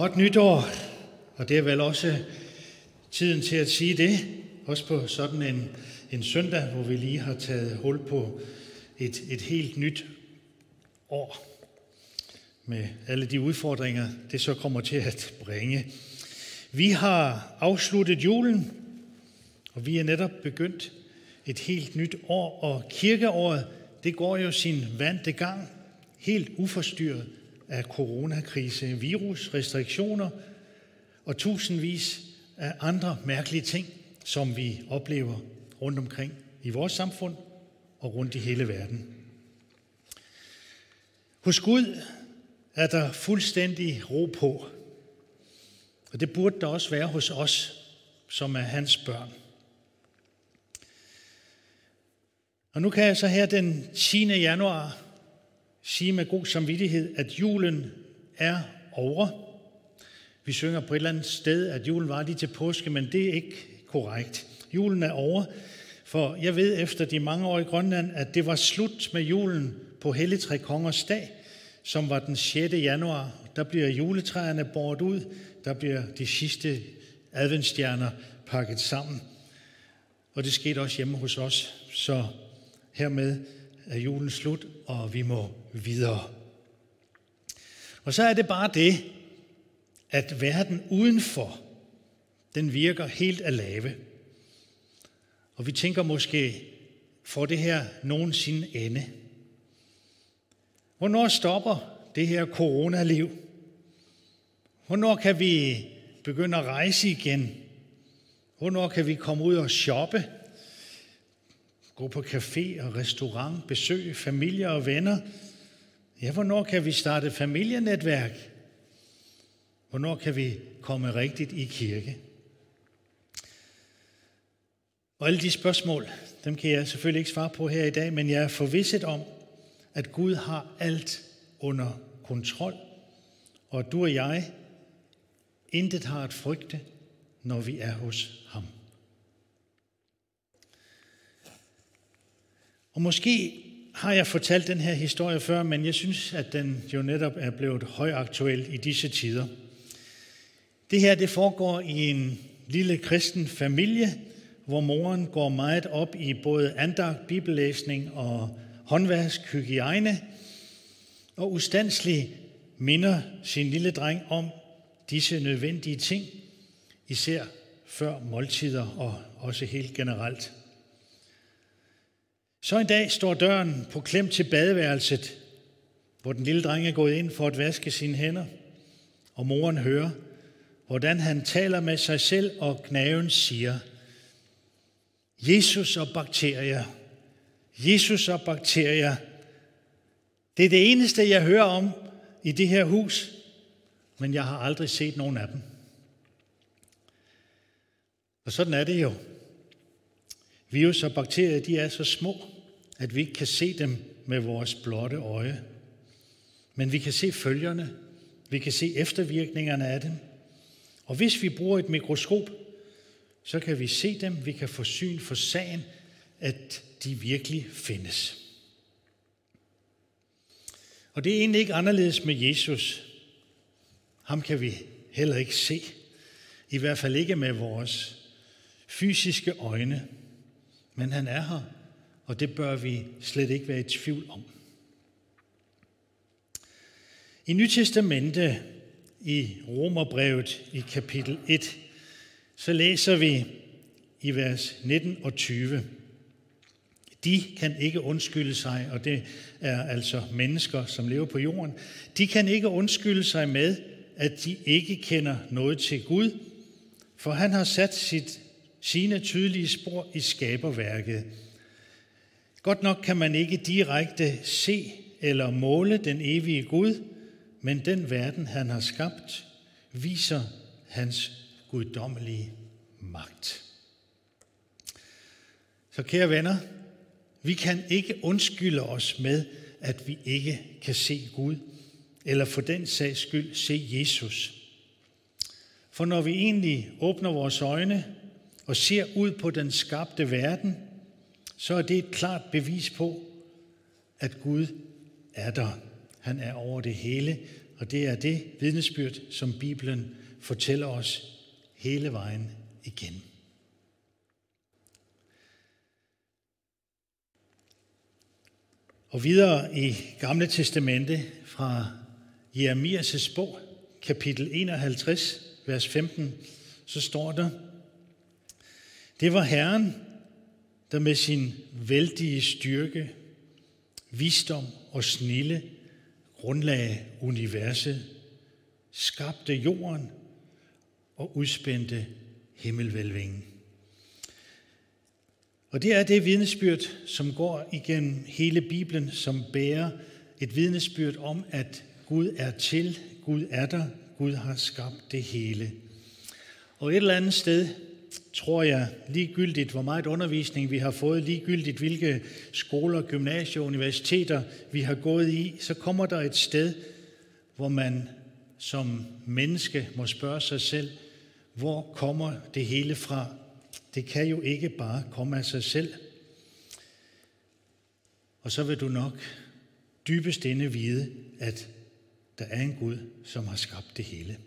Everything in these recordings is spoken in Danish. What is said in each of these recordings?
Godt nytår, og det er vel også tiden til at sige det, også på sådan en, en søndag, hvor vi lige har taget hul på et, et helt nyt år med alle de udfordringer, det så kommer til at bringe. Vi har afsluttet julen, og vi er netop begyndt et helt nyt år, og kirkeåret, det går jo sin vante gang, helt uforstyrret af coronakrise, virus, restriktioner og tusindvis af andre mærkelige ting, som vi oplever rundt omkring i vores samfund og rundt i hele verden. Hos Gud er der fuldstændig ro på, og det burde der også være hos os, som er hans børn. Og nu kan jeg så her den 10. januar sige med god samvittighed, at julen er over. Vi synger på et eller andet sted, at julen var lige til påske, men det er ikke korrekt. Julen er over, for jeg ved efter de mange år i Grønland, at det var slut med julen på Helligtræ Kongers dag, som var den 6. januar. Der bliver juletræerne båret ud, der bliver de sidste adventsstjerner pakket sammen. Og det skete også hjemme hos os, så hermed er julen slut, og vi må videre. Og så er det bare det, at verden udenfor, den virker helt af lave. Og vi tænker måske, får det her nogensinde ende? Hvornår stopper det her coronaliv? Hvornår kan vi begynde at rejse igen? Hvornår kan vi komme ud og shoppe? Gå på café og restaurant, besøge familie og venner. Ja, hvornår kan vi starte familienetværk? Hvornår kan vi komme rigtigt i kirke? Og alle de spørgsmål, dem kan jeg selvfølgelig ikke svare på her i dag, men jeg er forvisset om, at Gud har alt under kontrol, og at du og jeg intet har at frygte, når vi er hos ham. Og måske har jeg fortalt den her historie før, men jeg synes, at den jo netop er blevet højaktuel i disse tider. Det her det foregår i en lille kristen familie, hvor moren går meget op i både andagt, bibellæsning og håndvask, hygiejne, og ustandslig minder sin lille dreng om disse nødvendige ting, især før måltider og også helt generelt. Så en dag står døren på klem til badeværelset, hvor den lille dreng er gået ind for at vaske sine hænder, og moren hører, hvordan han taler med sig selv, og knaven siger, Jesus og bakterier, Jesus og bakterier, det er det eneste, jeg hører om i det her hus, men jeg har aldrig set nogen af dem. Og sådan er det jo. Virus og bakterier, de er så små, at vi ikke kan se dem med vores blotte øje. Men vi kan se følgerne, vi kan se eftervirkningerne af dem. Og hvis vi bruger et mikroskop, så kan vi se dem, vi kan få syn for sagen, at de virkelig findes. Og det er egentlig ikke anderledes med Jesus. Ham kan vi heller ikke se. I hvert fald ikke med vores fysiske øjne. Men han er her, og det bør vi slet ikke være i tvivl om. I Nytestamente i Romerbrevet i kapitel 1, så læser vi i vers 19 og 20. De kan ikke undskylde sig, og det er altså mennesker, som lever på jorden. De kan ikke undskylde sig med, at de ikke kender noget til Gud, for han har sat sit, sine tydelige spor i skaberværket. Godt nok kan man ikke direkte se eller måle den evige Gud, men den verden, han har skabt, viser hans guddommelige magt. Så kære venner, vi kan ikke undskylde os med, at vi ikke kan se Gud, eller for den sags skyld se Jesus. For når vi egentlig åbner vores øjne og ser ud på den skabte verden, så er det et klart bevis på, at Gud er der. Han er over det hele, og det er det vidnesbyrd, som Bibelen fortæller os hele vejen igen. Og videre i Gamle Testamente fra Jeremias' bog, kapitel 51, vers 15, så står der, Det var Herren, der med sin vældige styrke, visdom og snille grundlagde universet, skabte jorden og udspændte himmelvælvingen. Og det er det vidnesbyrd, som går igennem hele Bibelen, som bærer et vidnesbyrd om, at Gud er til, Gud er der, Gud har skabt det hele. Og et eller andet sted tror jeg, ligegyldigt hvor meget undervisning vi har fået, ligegyldigt hvilke skoler, gymnasier, universiteter vi har gået i, så kommer der et sted, hvor man som menneske må spørge sig selv, hvor kommer det hele fra? Det kan jo ikke bare komme af sig selv. Og så vil du nok dybest inde vide, at der er en Gud, som har skabt det hele.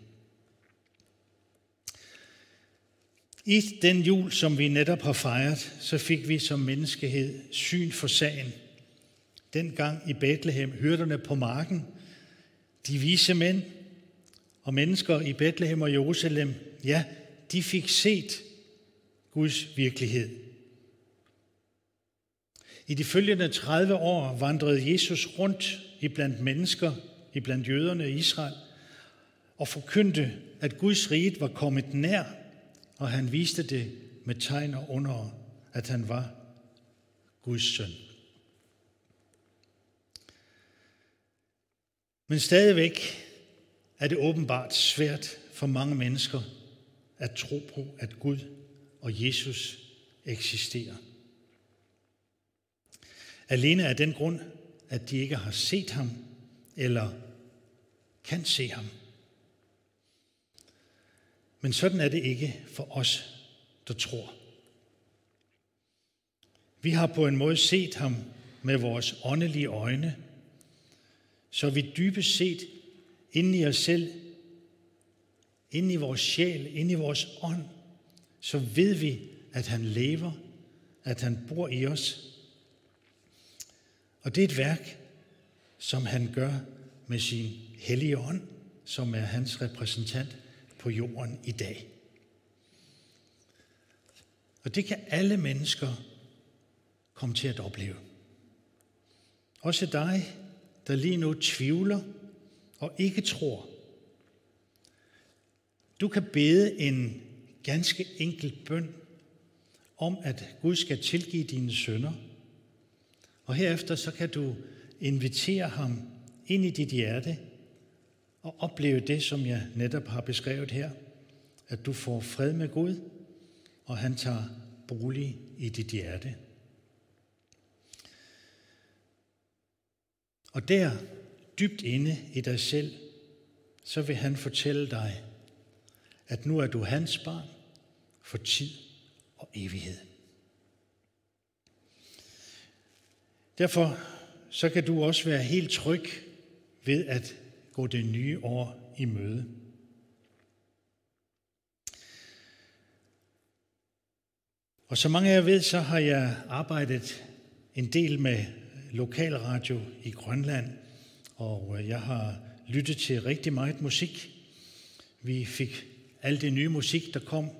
I den jul, som vi netop har fejret, så fik vi som menneskehed syn for sagen. Dengang i Bethlehem, hyrderne på marken, de vise mænd og mennesker i Bethlehem og Jerusalem, ja, de fik set Guds virkelighed. I de følgende 30 år vandrede Jesus rundt i blandt mennesker, i blandt jøderne i Israel, og forkyndte, at Guds rige var kommet nær og han viste det med tegn og under, at han var Guds søn. Men stadigvæk er det åbenbart svært for mange mennesker at tro på, at Gud og Jesus eksisterer. Alene af den grund, at de ikke har set ham eller kan se ham. Men sådan er det ikke for os, der tror. Vi har på en måde set ham med vores åndelige øjne, så vi dybest set inde i os selv, inde i vores sjæl, inde i vores ånd, så ved vi, at han lever, at han bor i os. Og det er et værk, som han gør med sin hellige ånd, som er hans repræsentant på jorden i dag. Og det kan alle mennesker komme til at opleve. Også dig, der lige nu tvivler og ikke tror. Du kan bede en ganske enkel bøn om, at Gud skal tilgive dine sønder. Og herefter så kan du invitere ham ind i dit hjerte og opleve det, som jeg netop har beskrevet her. At du får fred med Gud, og han tager bolig i dit hjerte. Og der, dybt inde i dig selv, så vil han fortælle dig, at nu er du hans barn for tid og evighed. Derfor så kan du også være helt tryg ved, at gå det nye år i møde. Og så mange af jer ved, så har jeg arbejdet en del med lokalradio i Grønland, og øh, jeg har lyttet til rigtig meget musik. Vi fik al det nye musik, der kom.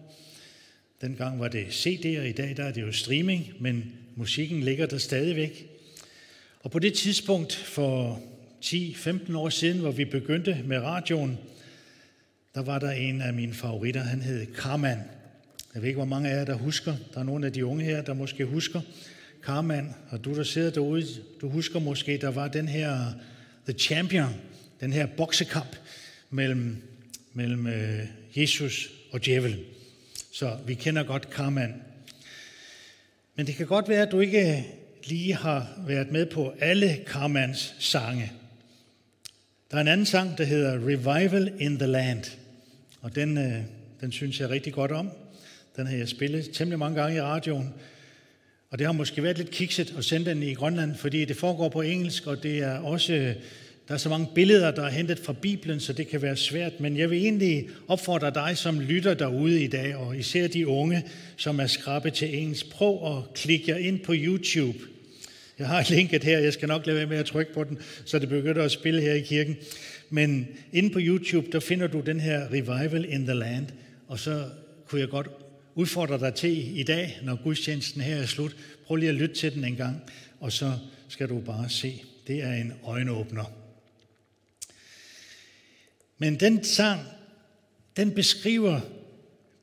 Dengang var det CD'er, i dag der er det jo streaming, men musikken ligger der stadigvæk. Og på det tidspunkt for 10-15 år siden, hvor vi begyndte med radioen, der var der en af mine favoritter, han hed Karman. Jeg ved ikke, hvor mange af jer, der husker. Der er nogle af de unge her, der måske husker Karman. Og du, der sidder derude, du husker måske, der var den her The Champion, den her boksekamp mellem, mellem øh, Jesus og djævelen. Så vi kender godt Karman. Men det kan godt være, at du ikke lige har været med på alle Karmans sange. Der er en anden sang, der hedder Revival in the Land, og den, øh, den synes jeg rigtig godt om. Den har jeg spillet temmelig mange gange i radioen, og det har måske været lidt kikset at sende den i Grønland, fordi det foregår på engelsk, og det er også Der er så mange billeder, der er hentet fra Bibelen, så det kan være svært, men jeg vil egentlig opfordre dig, som lytter derude i dag, og især de unge, som er skrabe til engelsk, Prøv at klikke jer ind på YouTube. Jeg har linket her, jeg skal nok lade være med at trykke på den, så det begynder at spille her i kirken. Men inde på YouTube, der finder du den her Revival in the Land, og så kunne jeg godt udfordre dig til i dag, når gudstjenesten her er slut. Prøv lige at lytte til den en gang, og så skal du bare se. Det er en øjenåbner. Men den sang, den beskriver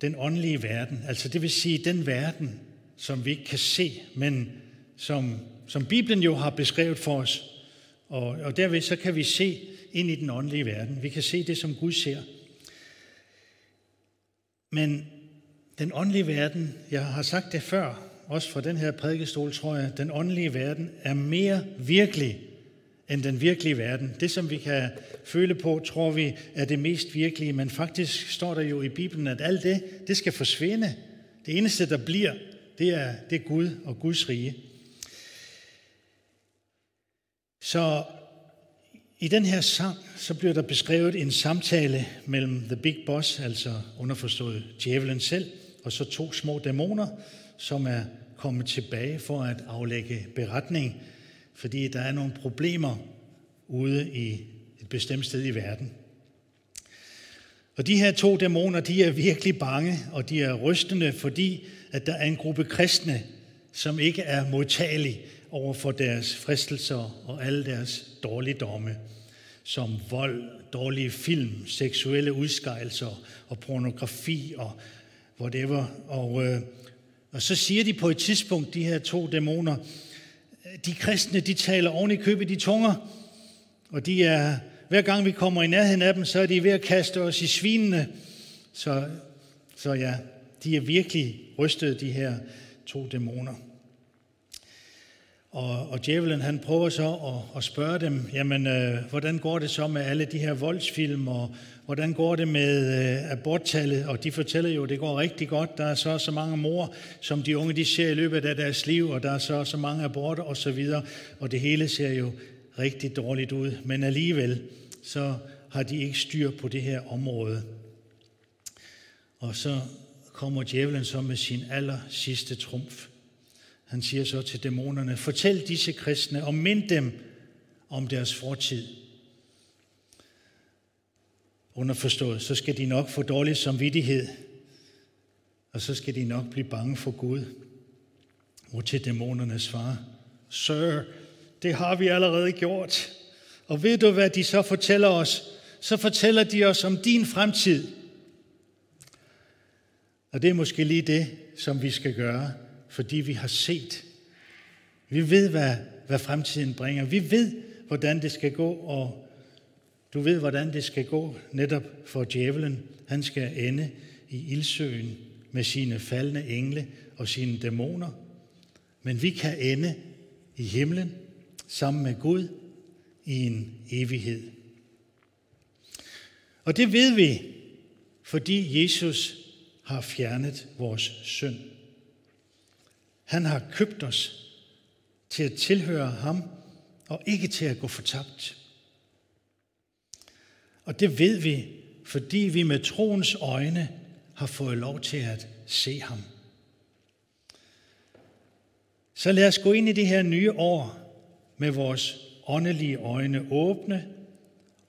den åndelige verden, altså det vil sige den verden, som vi ikke kan se, men som, som Bibelen jo har beskrevet for os. Og, og derved så kan vi se ind i den åndelige verden. Vi kan se det, som Gud ser. Men den åndelige verden, jeg har sagt det før, også fra den her prædikestol, tror jeg, den åndelige verden er mere virkelig end den virkelige verden. Det, som vi kan føle på, tror vi er det mest virkelige, men faktisk står der jo i Bibelen, at alt det, det skal forsvinde. Det eneste, der bliver, det er, det er Gud og Guds rige. Så i den her sang, så bliver der beskrevet en samtale mellem The Big Boss, altså underforstået djævelen selv, og så to små dæmoner, som er kommet tilbage for at aflægge beretning, fordi der er nogle problemer ude i et bestemt sted i verden. Og de her to dæmoner, de er virkelig bange, og de er rystende, fordi at der er en gruppe kristne, som ikke er modtagelige over for deres fristelser og alle deres dårligdomme, som vold, dårlige film, seksuelle udskejelser og pornografi og whatever. Og, øh, og så siger de på et tidspunkt, de her to dæmoner, de kristne, de taler oven i købet de tunger, og de er, hver gang vi kommer i nærheden af dem, så er de ved at kaste os i svinene. Så, så ja, de er virkelig rystet, de her to dæmoner. Og, og djævelen han prøver så at, at spørge dem, jamen øh, hvordan går det så med alle de her voldsfilm, og hvordan går det med øh, aborttallet? Og de fortæller jo, at det går rigtig godt. Der er så så mange mor, som de unge de ser i løbet af deres liv, og der er så så mange aborter osv., og, så og det hele ser jo rigtig dårligt ud. Men alligevel, så har de ikke styr på det her område. Og så kommer djævelen så med sin aller sidste trumf. Han siger så til dæmonerne, fortæl disse kristne og mind dem om deres fortid. Underforstået, så skal de nok få dårlig samvittighed, og så skal de nok blive bange for Gud. Og til dæmonerne svarer, Sir, det har vi allerede gjort. Og ved du, hvad de så fortæller os? Så fortæller de os om din fremtid. Og det er måske lige det, som vi skal gøre fordi vi har set. Vi ved, hvad, hvad fremtiden bringer. Vi ved, hvordan det skal gå, og du ved, hvordan det skal gå netop for djævelen. Han skal ende i ildsøen med sine faldende engle og sine dæmoner. Men vi kan ende i himlen sammen med Gud i en evighed. Og det ved vi, fordi Jesus har fjernet vores synd. Han har købt os til at tilhøre ham og ikke til at gå fortabt. Og det ved vi, fordi vi med troens øjne har fået lov til at se ham. Så lad os gå ind i det her nye år med vores åndelige øjne åbne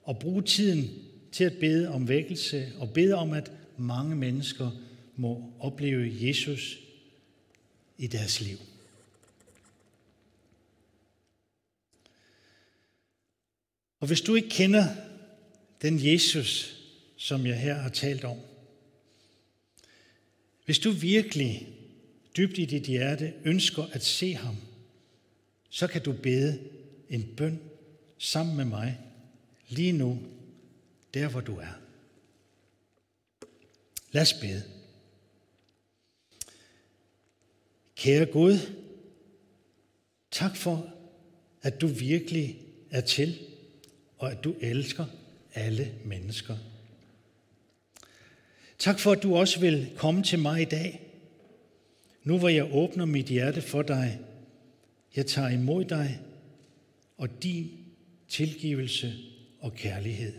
og bruge tiden til at bede om vækkelse og bede om, at mange mennesker må opleve Jesus i deres liv. Og hvis du ikke kender den Jesus, som jeg her har talt om, hvis du virkelig dybt i dit hjerte ønsker at se ham, så kan du bede en bøn sammen med mig lige nu, der hvor du er. Lad os bede. Kære Gud, tak for, at du virkelig er til, og at du elsker alle mennesker. Tak for, at du også vil komme til mig i dag. Nu hvor jeg åbner mit hjerte for dig, jeg tager imod dig og din tilgivelse og kærlighed.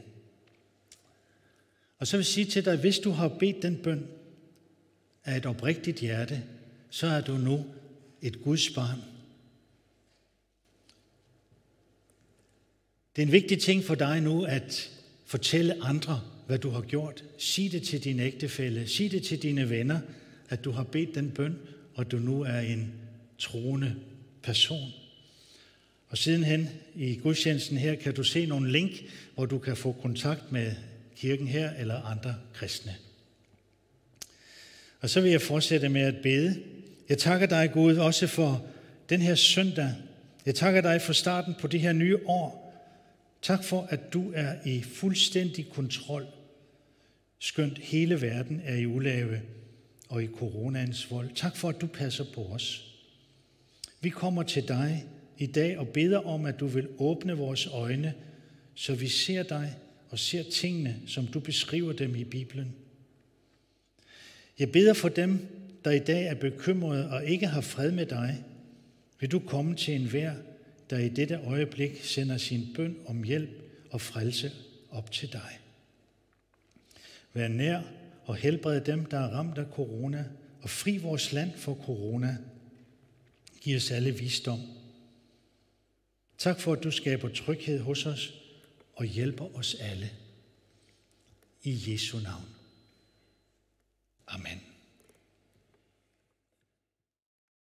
Og så vil jeg sige til dig, hvis du har bedt den bøn af et oprigtigt hjerte, så er du nu et Guds barn. Det er en vigtig ting for dig nu at fortælle andre, hvad du har gjort. Sig det til din ægtefælle, sig det til dine venner, at du har bedt den bøn, og du nu er en troende person. Og sidenhen i gudstjenesten her kan du se nogle link, hvor du kan få kontakt med kirken her eller andre kristne. Og så vil jeg fortsætte med at bede. Jeg takker dig, Gud, også for den her søndag. Jeg takker dig for starten på det her nye år. Tak for, at du er i fuldstændig kontrol, skønt hele verden er i ulave og i coronaens vold. Tak for, at du passer på os. Vi kommer til dig i dag og beder om, at du vil åbne vores øjne, så vi ser dig og ser tingene, som du beskriver dem i Bibelen. Jeg beder for dem, der i dag er bekymrede og ikke har fred med dig. Vil du komme til enhver, der i dette øjeblik sender sin bøn om hjælp og frelse op til dig. Vær nær og helbred dem, der er ramt af corona, og fri vores land for corona. Giv os alle visdom. Tak for, at du skaber tryghed hos os og hjælper os alle. I Jesu navn. Amen.